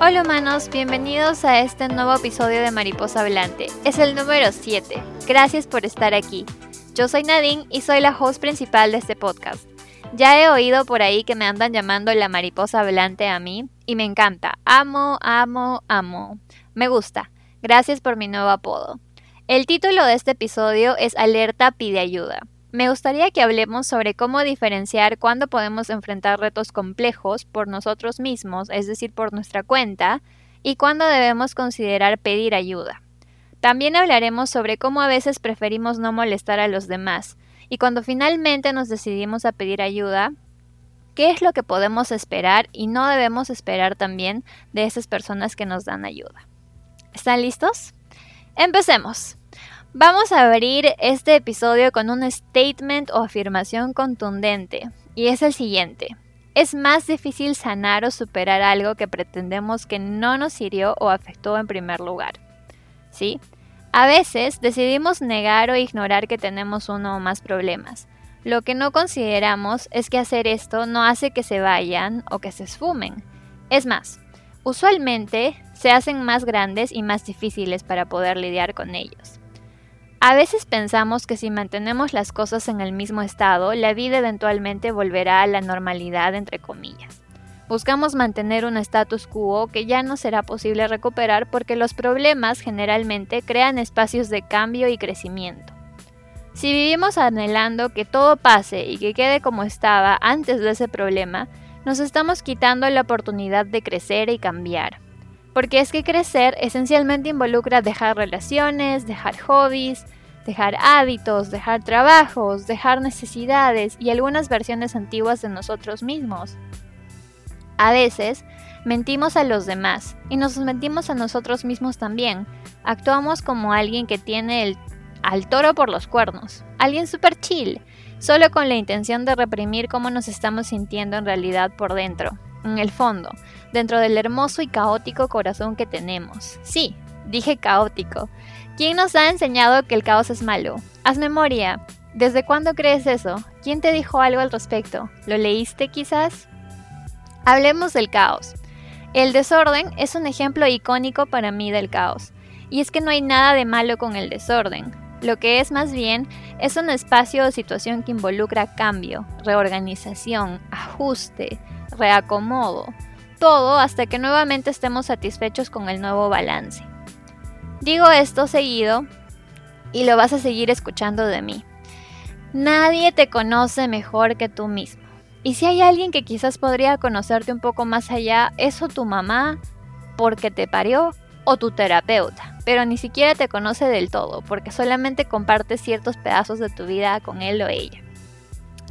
Hola humanos, bienvenidos a este nuevo episodio de Mariposa Hablante. Es el número 7. Gracias por estar aquí. Yo soy Nadine y soy la host principal de este podcast. Ya he oído por ahí que me andan llamando la mariposa hablante a mí y me encanta. Amo, amo, amo. Me gusta. Gracias por mi nuevo apodo. El título de este episodio es Alerta pide ayuda. Me gustaría que hablemos sobre cómo diferenciar cuándo podemos enfrentar retos complejos por nosotros mismos, es decir, por nuestra cuenta, y cuándo debemos considerar pedir ayuda. También hablaremos sobre cómo a veces preferimos no molestar a los demás, y cuando finalmente nos decidimos a pedir ayuda, qué es lo que podemos esperar y no debemos esperar también de esas personas que nos dan ayuda. ¿Están listos? Empecemos. Vamos a abrir este episodio con un statement o afirmación contundente, y es el siguiente. Es más difícil sanar o superar algo que pretendemos que no nos hirió o afectó en primer lugar. ¿Sí? A veces decidimos negar o ignorar que tenemos uno o más problemas. Lo que no consideramos es que hacer esto no hace que se vayan o que se esfumen. Es más, usualmente se hacen más grandes y más difíciles para poder lidiar con ellos. A veces pensamos que si mantenemos las cosas en el mismo estado, la vida eventualmente volverá a la normalidad, entre comillas. Buscamos mantener un status quo que ya no será posible recuperar porque los problemas generalmente crean espacios de cambio y crecimiento. Si vivimos anhelando que todo pase y que quede como estaba antes de ese problema, nos estamos quitando la oportunidad de crecer y cambiar. Porque es que crecer esencialmente involucra dejar relaciones, dejar hobbies, dejar hábitos, dejar trabajos, dejar necesidades y algunas versiones antiguas de nosotros mismos. A veces, mentimos a los demás y nos mentimos a nosotros mismos también. Actuamos como alguien que tiene el, al toro por los cuernos, alguien super chill, solo con la intención de reprimir cómo nos estamos sintiendo en realidad por dentro, en el fondo, dentro del hermoso y caótico corazón que tenemos. Sí, dije caótico. ¿Quién nos ha enseñado que el caos es malo? Haz memoria. ¿Desde cuándo crees eso? ¿Quién te dijo algo al respecto? ¿Lo leíste quizás? Hablemos del caos. El desorden es un ejemplo icónico para mí del caos. Y es que no hay nada de malo con el desorden. Lo que es más bien es un espacio o situación que involucra cambio, reorganización, ajuste, reacomodo, todo hasta que nuevamente estemos satisfechos con el nuevo balance. Digo esto seguido y lo vas a seguir escuchando de mí. Nadie te conoce mejor que tú mismo. Y si hay alguien que quizás podría conocerte un poco más allá, es tu mamá, porque te parió, o tu terapeuta, pero ni siquiera te conoce del todo, porque solamente compartes ciertos pedazos de tu vida con él o ella.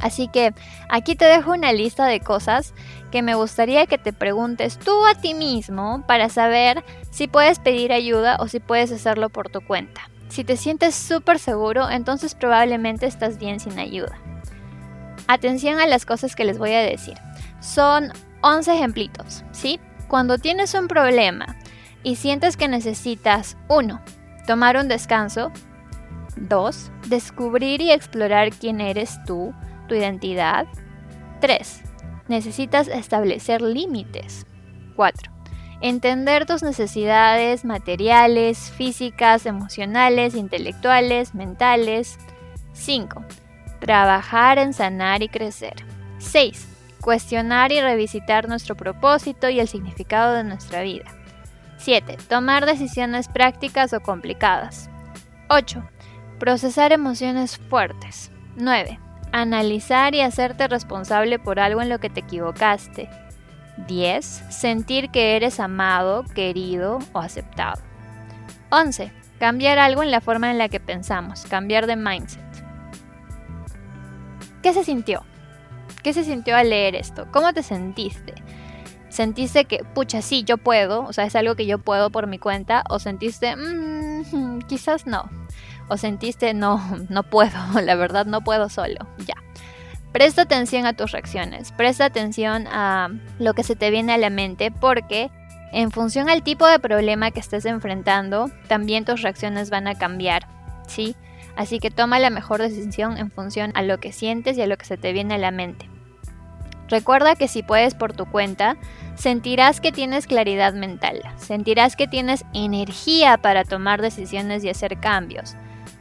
Así que aquí te dejo una lista de cosas que me gustaría que te preguntes tú a ti mismo para saber si puedes pedir ayuda o si puedes hacerlo por tu cuenta. Si te sientes súper seguro, entonces probablemente estás bien sin ayuda. Atención a las cosas que les voy a decir. Son 11 ejemplitos, ¿sí? Cuando tienes un problema y sientes que necesitas 1. Tomar un descanso. 2. Descubrir y explorar quién eres tú tu identidad. 3. Necesitas establecer límites. 4. Entender tus necesidades materiales, físicas, emocionales, intelectuales, mentales. 5. Trabajar en sanar y crecer. 6. Cuestionar y revisitar nuestro propósito y el significado de nuestra vida. 7. Tomar decisiones prácticas o complicadas. 8. Procesar emociones fuertes. 9. Analizar y hacerte responsable por algo en lo que te equivocaste. 10. Sentir que eres amado, querido o aceptado. 11. Cambiar algo en la forma en la que pensamos, cambiar de mindset. ¿Qué se sintió? ¿Qué se sintió al leer esto? ¿Cómo te sentiste? ¿Sentiste que, pucha, sí, yo puedo? O sea, es algo que yo puedo por mi cuenta. ¿O sentiste, mmm, quizás no? O sentiste no, no puedo, la verdad no puedo solo, ya. Presta atención a tus reacciones, presta atención a lo que se te viene a la mente porque en función al tipo de problema que estés enfrentando, también tus reacciones van a cambiar, ¿sí? Así que toma la mejor decisión en función a lo que sientes y a lo que se te viene a la mente. Recuerda que si puedes por tu cuenta, sentirás que tienes claridad mental, sentirás que tienes energía para tomar decisiones y hacer cambios,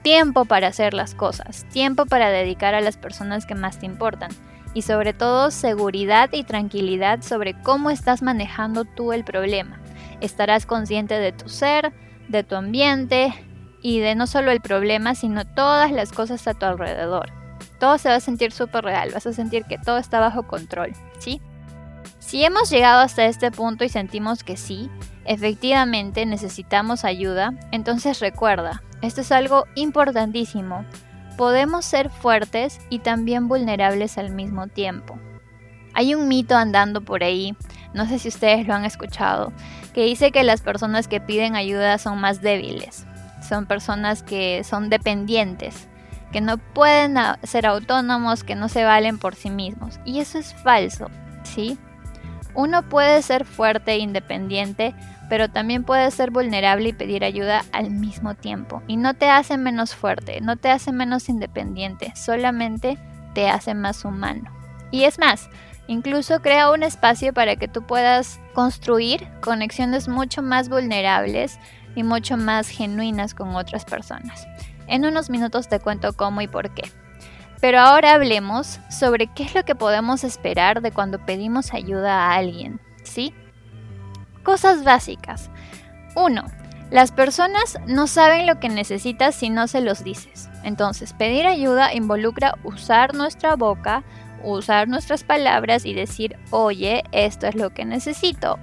tiempo para hacer las cosas, tiempo para dedicar a las personas que más te importan y sobre todo seguridad y tranquilidad sobre cómo estás manejando tú el problema. Estarás consciente de tu ser, de tu ambiente y de no solo el problema, sino todas las cosas a tu alrededor. Todo se va a sentir súper real, vas a sentir que todo está bajo control, ¿sí? Si hemos llegado hasta este punto y sentimos que sí, efectivamente necesitamos ayuda, entonces recuerda, esto es algo importantísimo. Podemos ser fuertes y también vulnerables al mismo tiempo. Hay un mito andando por ahí, no sé si ustedes lo han escuchado, que dice que las personas que piden ayuda son más débiles, son personas que son dependientes, que no pueden ser autónomos, que no se valen por sí mismos. Y eso es falso, ¿sí? Uno puede ser fuerte e independiente, pero también puede ser vulnerable y pedir ayuda al mismo tiempo. Y no te hace menos fuerte, no te hace menos independiente, solamente te hace más humano. Y es más, incluso crea un espacio para que tú puedas construir conexiones mucho más vulnerables y mucho más genuinas con otras personas. En unos minutos te cuento cómo y por qué. Pero ahora hablemos sobre qué es lo que podemos esperar de cuando pedimos ayuda a alguien, ¿sí? Cosas básicas. 1. Las personas no saben lo que necesitas si no se los dices. Entonces, pedir ayuda involucra usar nuestra boca, usar nuestras palabras y decir, oye, esto es lo que necesito.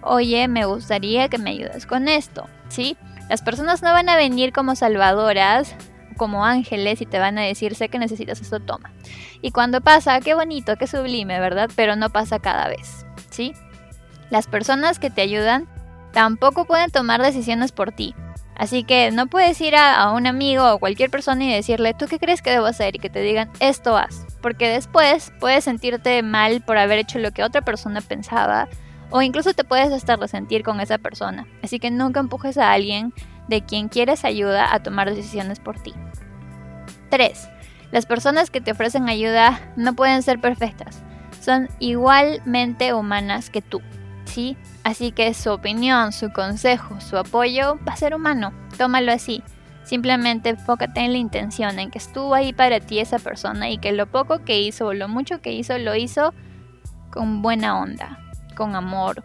Oye, me gustaría que me ayudes con esto, ¿sí? Las personas no van a venir como salvadoras, como ángeles y te van a decir, sé que necesitas esto, toma. Y cuando pasa, qué bonito, qué sublime, ¿verdad? Pero no pasa cada vez, ¿sí? Las personas que te ayudan tampoco pueden tomar decisiones por ti. Así que no puedes ir a, un amigo o cualquier persona y decirle, ¿tú qué crees que debo hacer? Y que te digan, esto haz. Porque después puedes sentirte mal por haber hecho lo que otra persona pensaba. O incluso te puedes hasta resentir con esa persona. Así que nunca empujes a alguien de quien quieres ayuda a tomar decisiones por ti. 3. Las personas que te ofrecen ayuda no pueden ser perfectas. Son igualmente humanas que tú. ¿sí? Así que su opinión, su consejo, su apoyo va a ser humano. Tómalo así. Simplemente enfócate en la intención, en que estuvo ahí para ti esa persona y que lo poco que hizo o lo mucho que hizo lo hizo con buena onda, con amor,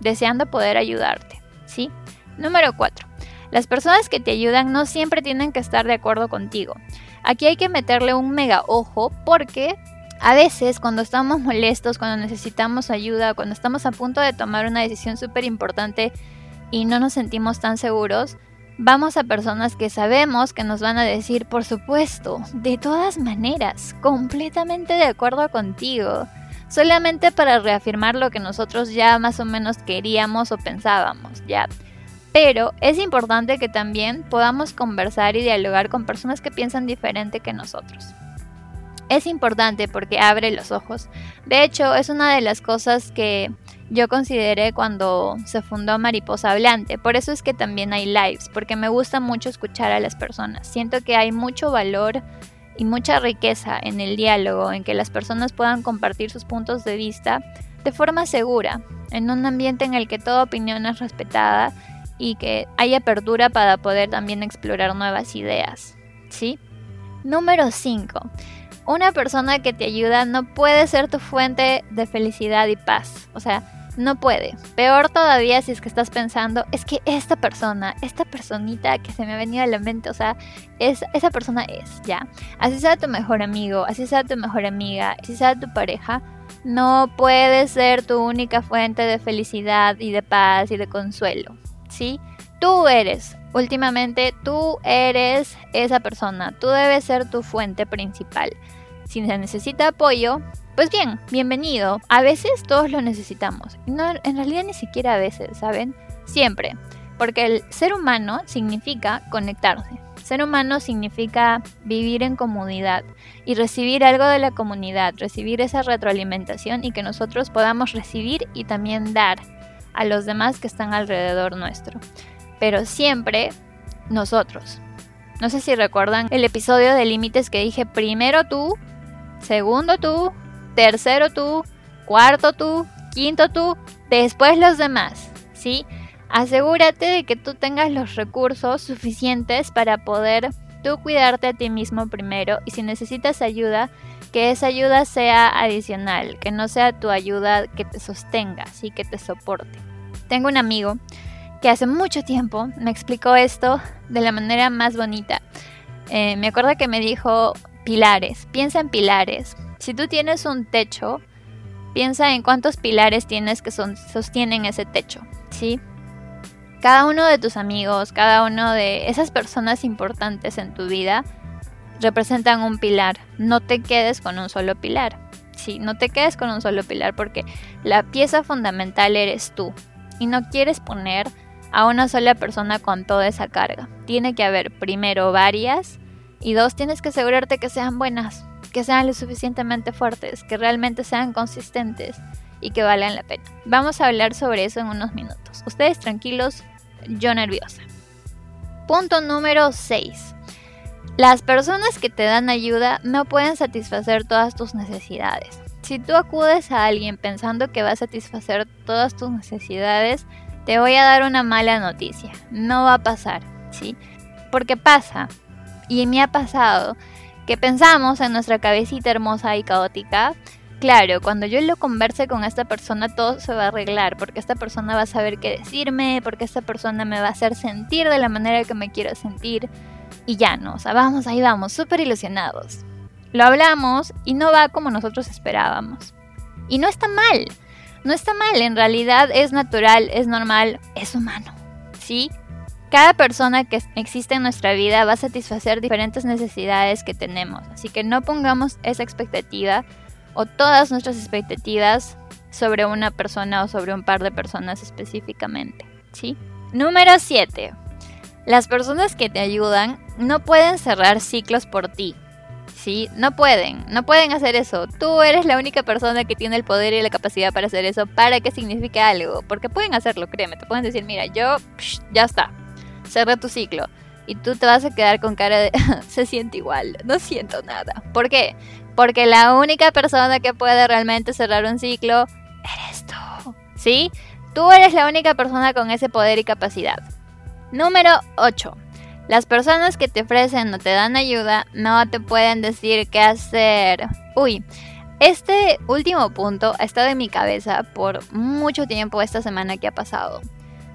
deseando poder ayudarte, ¿sí? Número 4. Las personas que te ayudan no siempre tienen que estar de acuerdo contigo. Aquí hay que meterle un mega ojo porque a veces cuando estamos molestos, cuando necesitamos ayuda, cuando estamos a punto de tomar una decisión súper importante y no nos sentimos tan seguros, vamos a personas que sabemos que nos van a decir, por supuesto, de todas maneras, completamente de acuerdo contigo, solamente para reafirmar lo que nosotros ya más o menos queríamos o pensábamos, ya. Pero es importante que también podamos conversar y dialogar con personas que piensan diferente que nosotros es importante porque abre los ojos. De hecho, es una de las cosas que yo consideré cuando se fundó Mariposa Hablante. Por eso es que también hay lives, porque me gusta mucho escuchar a las personas. Siento que hay mucho valor y mucha riqueza en el diálogo, en que las personas puedan compartir sus puntos de vista de forma segura, en un ambiente en el que toda opinión es respetada y que hay apertura para poder también explorar nuevas ideas. ¿Sí? Número 5 una persona que te ayuda no puede ser tu fuente de felicidad y paz. O sea, no puede. Peor todavía si es que estás pensando, es que esta persona, esta personita que se me ha venido a la mente, o sea, es, esa persona es, ya. Así sea tu mejor amigo, así sea tu mejor amiga, así sea tu pareja, no puede ser tu única fuente de felicidad y de paz y de consuelo, Tú eres, últimamente tú eres esa persona, tú debes ser tu fuente principal. Si se necesita apoyo, pues bien, bienvenido. A veces todos lo necesitamos. No, en realidad ni siquiera a veces, ¿saben? Siempre. Porque el ser humano significa conectarse. Ser humano significa vivir en comunidad y recibir algo de la comunidad, recibir esa retroalimentación y que nosotros podamos recibir y también dar a los demás que están alrededor nuestro. Pero siempre nosotros. No sé si recuerdan el episodio de límites que dije primero tú Segundo tú tercero tú, cuarto tú, quinto tú, después los demás, ¿sí? Asegúrate de que tú tengas los recursos suficientes para poder tú cuidarte a ti mismo primero y si necesitas ayuda, que esa ayuda sea adicional, que no sea tu ayuda que te sostenga, ¿sí? que te soporte. Tengo un amigo que hace mucho tiempo me explicó esto de la manera más bonita. Eh, me acuerdo que me dijo pilares, piensa en pilares. Si tú tienes un techo, piensa en cuántos pilares tienes que son, sostienen ese techo, ¿sí? Cada uno de tus amigos, cada uno de esas personas importantes en tu vida representan un pilar. No te quedes con un solo pilar. Sí, no te quedes con un solo pilar porque la pieza fundamental eres tú. Y no quieres poner a una sola persona con toda esa carga. Tiene que haber primero varias y dos, tienes que asegurarte que sean buenas, que sean lo suficientemente fuertes, que realmente sean consistentes y que valgan la pena. Vamos a hablar sobre eso en unos minutos. Ustedes tranquilos, yo nerviosa. Punto número 6. Las personas que te dan ayuda no pueden satisfacer todas tus necesidades. Si tú acudes a alguien pensando que va a satisfacer todas tus necesidades, te voy a dar una mala noticia. No va a pasar, ¿sí? Porque pasa, y me ha pasado, que pensamos en nuestra cabecita hermosa y caótica claro, cuando yo lo converse con esta persona todo se va a arreglar, porque esta persona va a saber qué decirme, porque esta persona me va a hacer sentir de la manera que me quiero sentir. Y ya no, o sea, vamos, ahí vamos, súper ilusionados. Lo hablamos y no va como nosotros esperábamos. Y no está mal, no está mal, en realidad es natural, es normal, es humano, ¿sí? Cada persona que existe en nuestra vida va a satisfacer diferentes necesidades que tenemos, así que no pongamos esa expectativa o todas nuestras expectativas sobre una persona o sobre un par de personas específicamente, ¿sí? Número 7. Las personas que te ayudan no pueden cerrar ciclos por ti. ¿Sí? No pueden, no pueden hacer eso. Tú eres la única persona que tiene el poder y la capacidad para hacer eso para que signifique algo. Porque pueden hacerlo, créeme. Te pueden decir, mira, yo ya está. Cerré tu ciclo. Y tú te vas a quedar con cara de, se siente igual, no siento nada. ¿Por qué? Porque la única persona que puede realmente cerrar un ciclo eres tú. ¿Sí? Tú eres la única persona con ese poder y capacidad. Número 8. Las personas que te ofrecen o te dan ayuda no te pueden decir qué hacer. Uy, este último punto ha estado en mi cabeza por mucho tiempo esta semana que ha pasado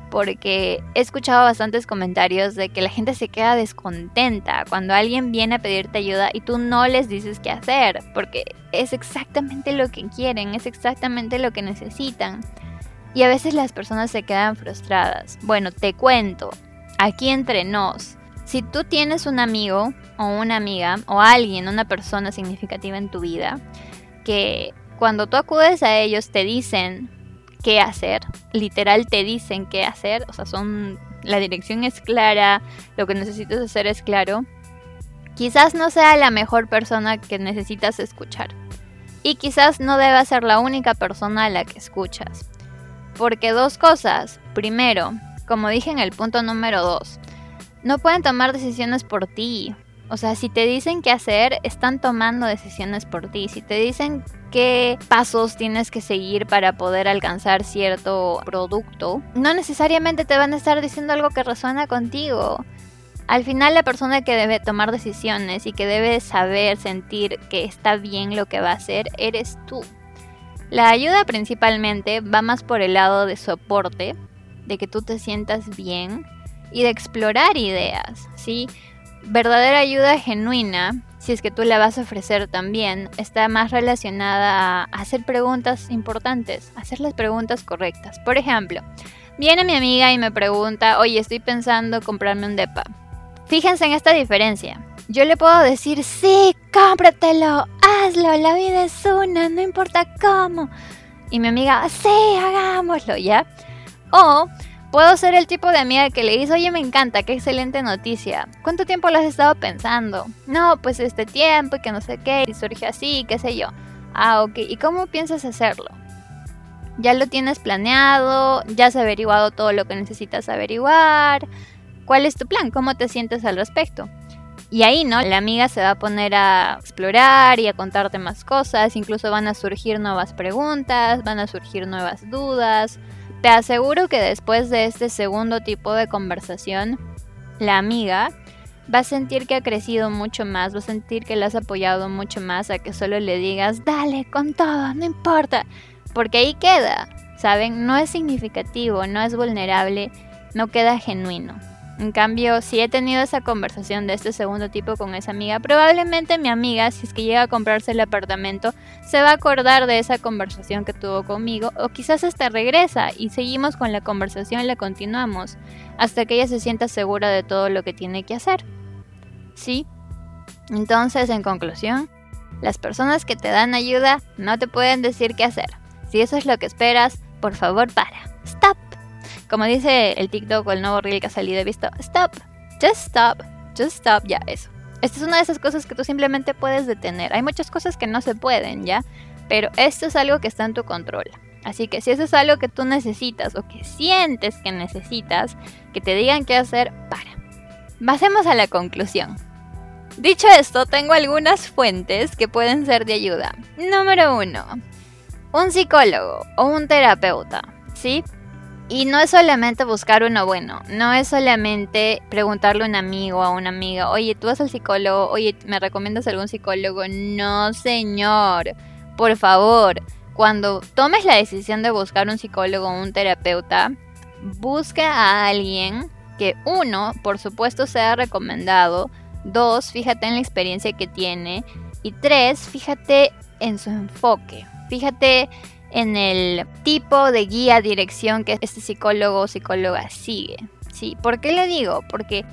porque he escuchado bastantes comentarios de que la gente se queda descontenta cuando alguien viene a pedirte ayuda y tú no les dices qué hacer, porque es exactamente lo que quieren, es exactamente lo que necesitan. Y a veces las personas se quedan frustradas. Bueno, te cuento, aquí entre nos, si tú tienes un amigo o una amiga o alguien, una persona significativa en tu vida, que cuando tú acudes a ellos te dicen, qué hacer. Literal te dicen qué hacer. O sea, son. La dirección es clara. Lo que necesitas hacer es claro. Quizás no sea la mejor persona que necesitas escuchar. Y quizás no deba ser la única persona a la que escuchas. Porque dos cosas. Primero, como dije en el punto número dos, no pueden tomar decisiones por ti. O sea, si te dicen qué hacer, están tomando decisiones por ti. Si te dicen qué pasos tienes que seguir para poder alcanzar cierto producto, no necesariamente te van a estar diciendo algo que resuena contigo. Al final la persona que debe tomar decisiones y que debe saber sentir que está bien lo que va a hacer eres tú. La ayuda principalmente va más por el lado de soporte, de que tú te sientas bien y de explorar ideas, ¿sí? verdadera ayuda genuina, si es que tú la vas a ofrecer también, está más relacionada a hacer preguntas importantes, hacer las preguntas correctas. Por ejemplo, viene mi amiga y me pregunta, oye, estoy pensando comprarme un DEPA. Fíjense en esta diferencia. Yo le puedo decir, sí, cómpratelo, hazlo, la vida es una, no importa cómo. Y mi amiga, sí, hagámoslo, ¿ya? O Puedo ser el tipo de amiga que le dice, oye, me encanta, qué excelente noticia. ¿Cuánto tiempo lo has estado pensando? No, pues este tiempo y que no sé qué, y surge así, qué sé yo. Ah, ok, ¿y cómo piensas hacerlo? ¿Ya lo tienes planeado? ¿Ya has averiguado todo lo que necesitas averiguar? ¿Cuál es tu plan? ¿Cómo te sientes al respecto? Y ahí, ¿no? La amiga se va a poner a explorar y a contarte más cosas, incluso van a surgir nuevas preguntas, van a surgir nuevas dudas. Te aseguro que después de este segundo tipo de conversación, la amiga va a sentir que ha crecido mucho más, va a sentir que le has apoyado mucho más a que solo le digas, dale, con todo, no importa, porque ahí queda, ¿saben? No es significativo, no es vulnerable, no queda genuino. En cambio, si he tenido esa conversación de este segundo tipo con esa amiga, probablemente mi amiga, si es que llega a comprarse el apartamento, se va a acordar de esa conversación que tuvo conmigo o quizás hasta regresa y seguimos con la conversación y la continuamos hasta que ella se sienta segura de todo lo que tiene que hacer. ¿Sí? Entonces, en conclusión, las personas que te dan ayuda no te pueden decir qué hacer. Si eso es lo que esperas, por favor para. Stop. Como dice el TikTok o el nuevo reel que ha salido, he visto, stop, just stop, just stop, ya, eso. Esta es una de esas cosas que tú simplemente puedes detener. Hay muchas cosas que no se pueden, ¿ya? Pero esto es algo que está en tu control. Así que si eso es algo que tú necesitas o que sientes que necesitas, que te digan qué hacer, para. Pasemos a la conclusión. Dicho esto, tengo algunas fuentes que pueden ser de ayuda. Número uno, un psicólogo o un terapeuta, ¿sí? Y no es solamente buscar uno bueno, no es solamente preguntarle a un amigo o a una amiga, oye, tú vas al psicólogo, oye, ¿me recomiendas algún psicólogo? No, señor, por favor, cuando tomes la decisión de buscar un psicólogo o un terapeuta, busca a alguien que uno, por supuesto, sea recomendado, dos, fíjate en la experiencia que tiene y tres, fíjate en su enfoque, fíjate en el tipo de guía, dirección que este psicólogo o psicóloga sigue. ¿sí? ¿Por qué le digo? Porque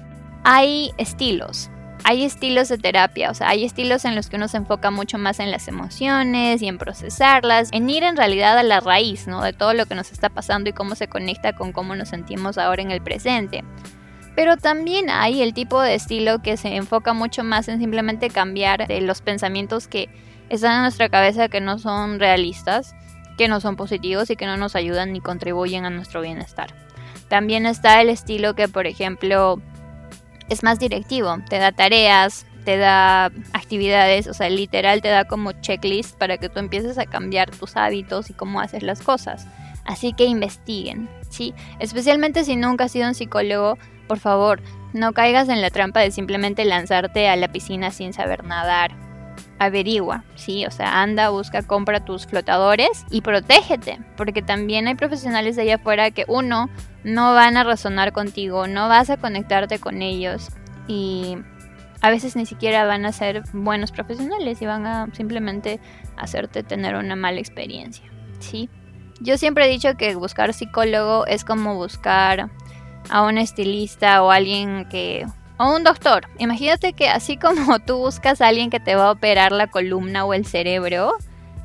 hay estilos. Hay estilos de terapia, o sea, hay estilos en los que uno se enfoca mucho más en las emociones y en procesarlas, en ir en realidad a la raíz, ¿no? De todo lo que nos está pasando y cómo se conecta con cómo nos sentimos ahora en el presente. Pero también hay el tipo de estilo que se enfoca mucho más en simplemente cambiar los pensamientos que están en nuestra cabeza que no son realistas que no son positivos y que no nos ayudan ni contribuyen a nuestro bienestar. También está el estilo que, por ejemplo, es más directivo, te da tareas, te da actividades, o sea, literal te da como checklist para que tú empieces a cambiar tus hábitos y cómo haces las cosas. Así que investiguen, ¿sí? Especialmente si nunca has sido un psicólogo, por favor, no caigas en la trampa de simplemente lanzarte a la piscina sin saber nadar averigua, ¿sí? O sea, anda, busca, compra tus flotadores y protégete, porque también hay profesionales de allá afuera que uno, no van a razonar contigo, no vas a conectarte con ellos y a veces ni siquiera van a ser buenos profesionales y van a simplemente hacerte tener una mala experiencia, ¿sí? Yo siempre he dicho que buscar psicólogo es como buscar a un estilista o alguien que o un doctor. Imagínate que así como tú buscas a alguien que te va a operar la columna o el cerebro,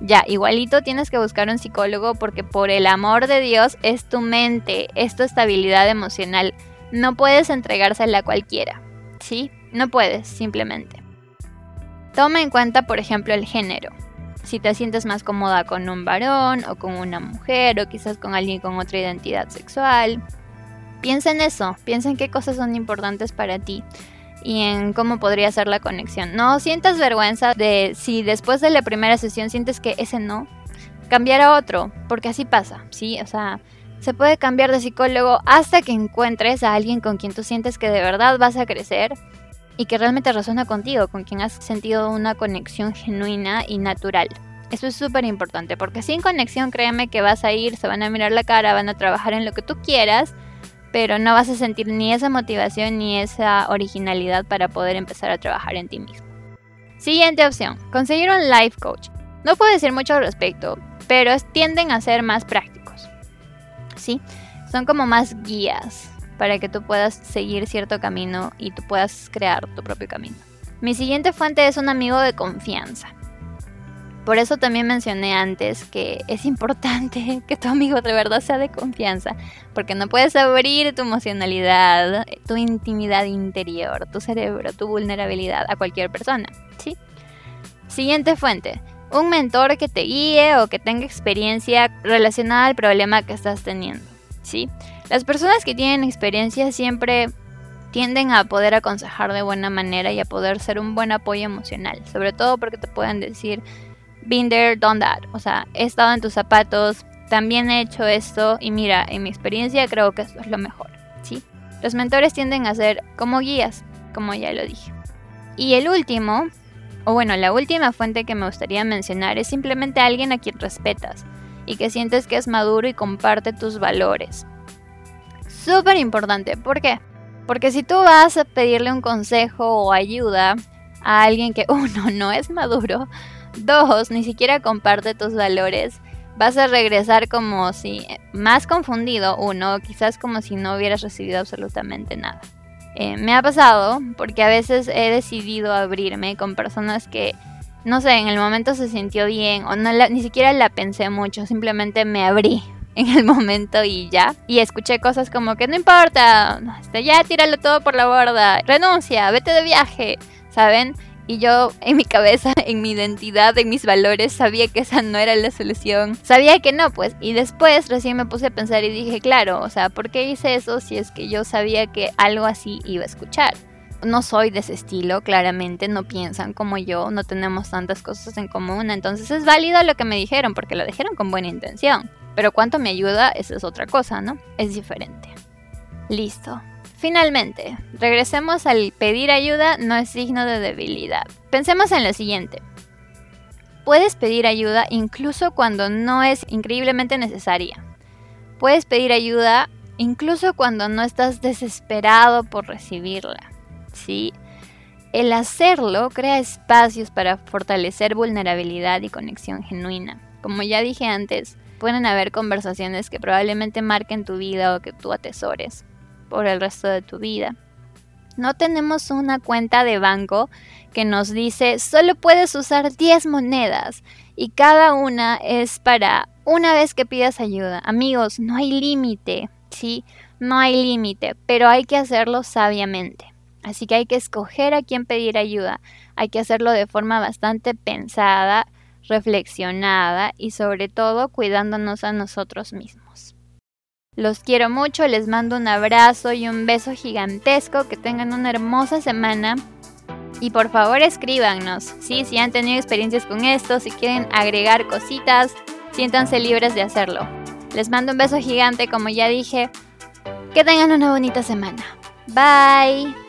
ya, igualito tienes que buscar un psicólogo porque por el amor de Dios es tu mente, es tu estabilidad emocional. No puedes entregársela a cualquiera, ¿sí? No puedes, simplemente. Toma en cuenta, por ejemplo, el género. Si te sientes más cómoda con un varón o con una mujer o quizás con alguien con otra identidad sexual. Piensa en eso, piensa en qué cosas son importantes para ti y en cómo podría ser la conexión. No sientas vergüenza de si después de la primera sesión sientes que ese no, cambiar a otro, porque así pasa, ¿sí? O sea, se puede cambiar de psicólogo hasta que encuentres a alguien con quien tú sientes que de verdad vas a crecer y que realmente resuena contigo, con quien has sentido una conexión genuina y natural. Eso es súper importante, porque sin conexión créeme que vas a ir, se van a mirar la cara, van a trabajar en lo que tú quieras, pero no vas a sentir ni esa motivación ni esa originalidad para poder empezar a trabajar en ti mismo. Siguiente opción, conseguir un life coach. No puedo decir mucho al respecto, pero tienden a ser más prácticos. ¿Sí? Son como más guías para que tú puedas seguir cierto camino y tú puedas crear tu propio camino. Mi siguiente fuente es un amigo de confianza. Por eso también mencioné antes que es importante que tu amigo de verdad sea de confianza, porque no puedes abrir tu emocionalidad, tu intimidad interior, tu cerebro, tu vulnerabilidad a cualquier persona, ¿sí? Siguiente fuente, un mentor que te guíe o que tenga experiencia relacionada al problema que estás teniendo, ¿sí? Las personas que tienen experiencia siempre tienden a poder aconsejar de buena manera y a poder ser un buen apoyo emocional, sobre todo porque te pueden decir, been there, done that, o sea, he estado en tus zapatos, también he hecho esto y mira, en mi experiencia creo que esto es lo mejor, ¿sí? Los mentores tienden a ser como guías, como ya lo dije. Y el último, o bueno, la última fuente que me gustaría mencionar es simplemente alguien a quien respetas y que sientes que es maduro y comparte tus valores. Súper importante, ¿por qué? Porque si tú vas a pedirle un consejo o ayuda a alguien que uno no es maduro, dos, ni siquiera comparte tus valores, vas a regresar como si más confundido, uno, quizás como si no hubieras recibido absolutamente nada. Eh, me ha pasado porque a veces he decidido abrirme con personas que, no sé, en el momento se sintió bien o no ni siquiera la pensé mucho, simplemente me abrí en el momento y ya. Y escuché cosas como que no importa, este, ya tíralo todo por la borda, renuncia, vete de viaje, ¿saben? Y yo en mi cabeza, en mi identidad, en mis valores, sabía que esa no era la solución. Sabía que no, pues. Y después recién me puse a pensar y dije, claro, o sea, ¿por qué hice eso si es que yo sabía que algo así iba a escuchar? No soy de ese estilo, claramente, no piensan como yo, no tenemos tantas cosas en común, entonces es válido lo que me dijeron, porque lo dijeron con buena intención. Pero cuánto me ayuda, esa es otra cosa, ¿no? Es diferente. Listo. Finalmente, regresemos al pedir ayuda no es signo de debilidad. Pensemos en lo siguiente. Puedes pedir ayuda incluso cuando no es increíblemente necesaria. Puedes pedir ayuda incluso cuando no estás desesperado por recibirla. ¿sí? El hacerlo crea espacios para fortalecer vulnerabilidad y conexión genuina. Como ya dije antes, pueden haber conversaciones que probablemente marquen tu vida o que tú atesores por el resto de tu vida. No tenemos una cuenta de banco que nos dice solo puedes usar 10 monedas y cada una es para una vez que pidas ayuda. Amigos, no hay límite, ¿sí? No hay límite, pero hay que hacerlo sabiamente. Así que hay que escoger a quién pedir ayuda. Hay que hacerlo de forma bastante pensada, reflexionada y sobre todo cuidándonos a nosotros mismos. Los quiero mucho, les mando un abrazo y un beso gigantesco, que tengan una hermosa semana y por favor escríbanos, ¿sí? si han tenido experiencias con esto, si quieren agregar cositas, siéntanse libres de hacerlo. Les mando un beso gigante, como ya dije, que tengan una bonita semana. Bye.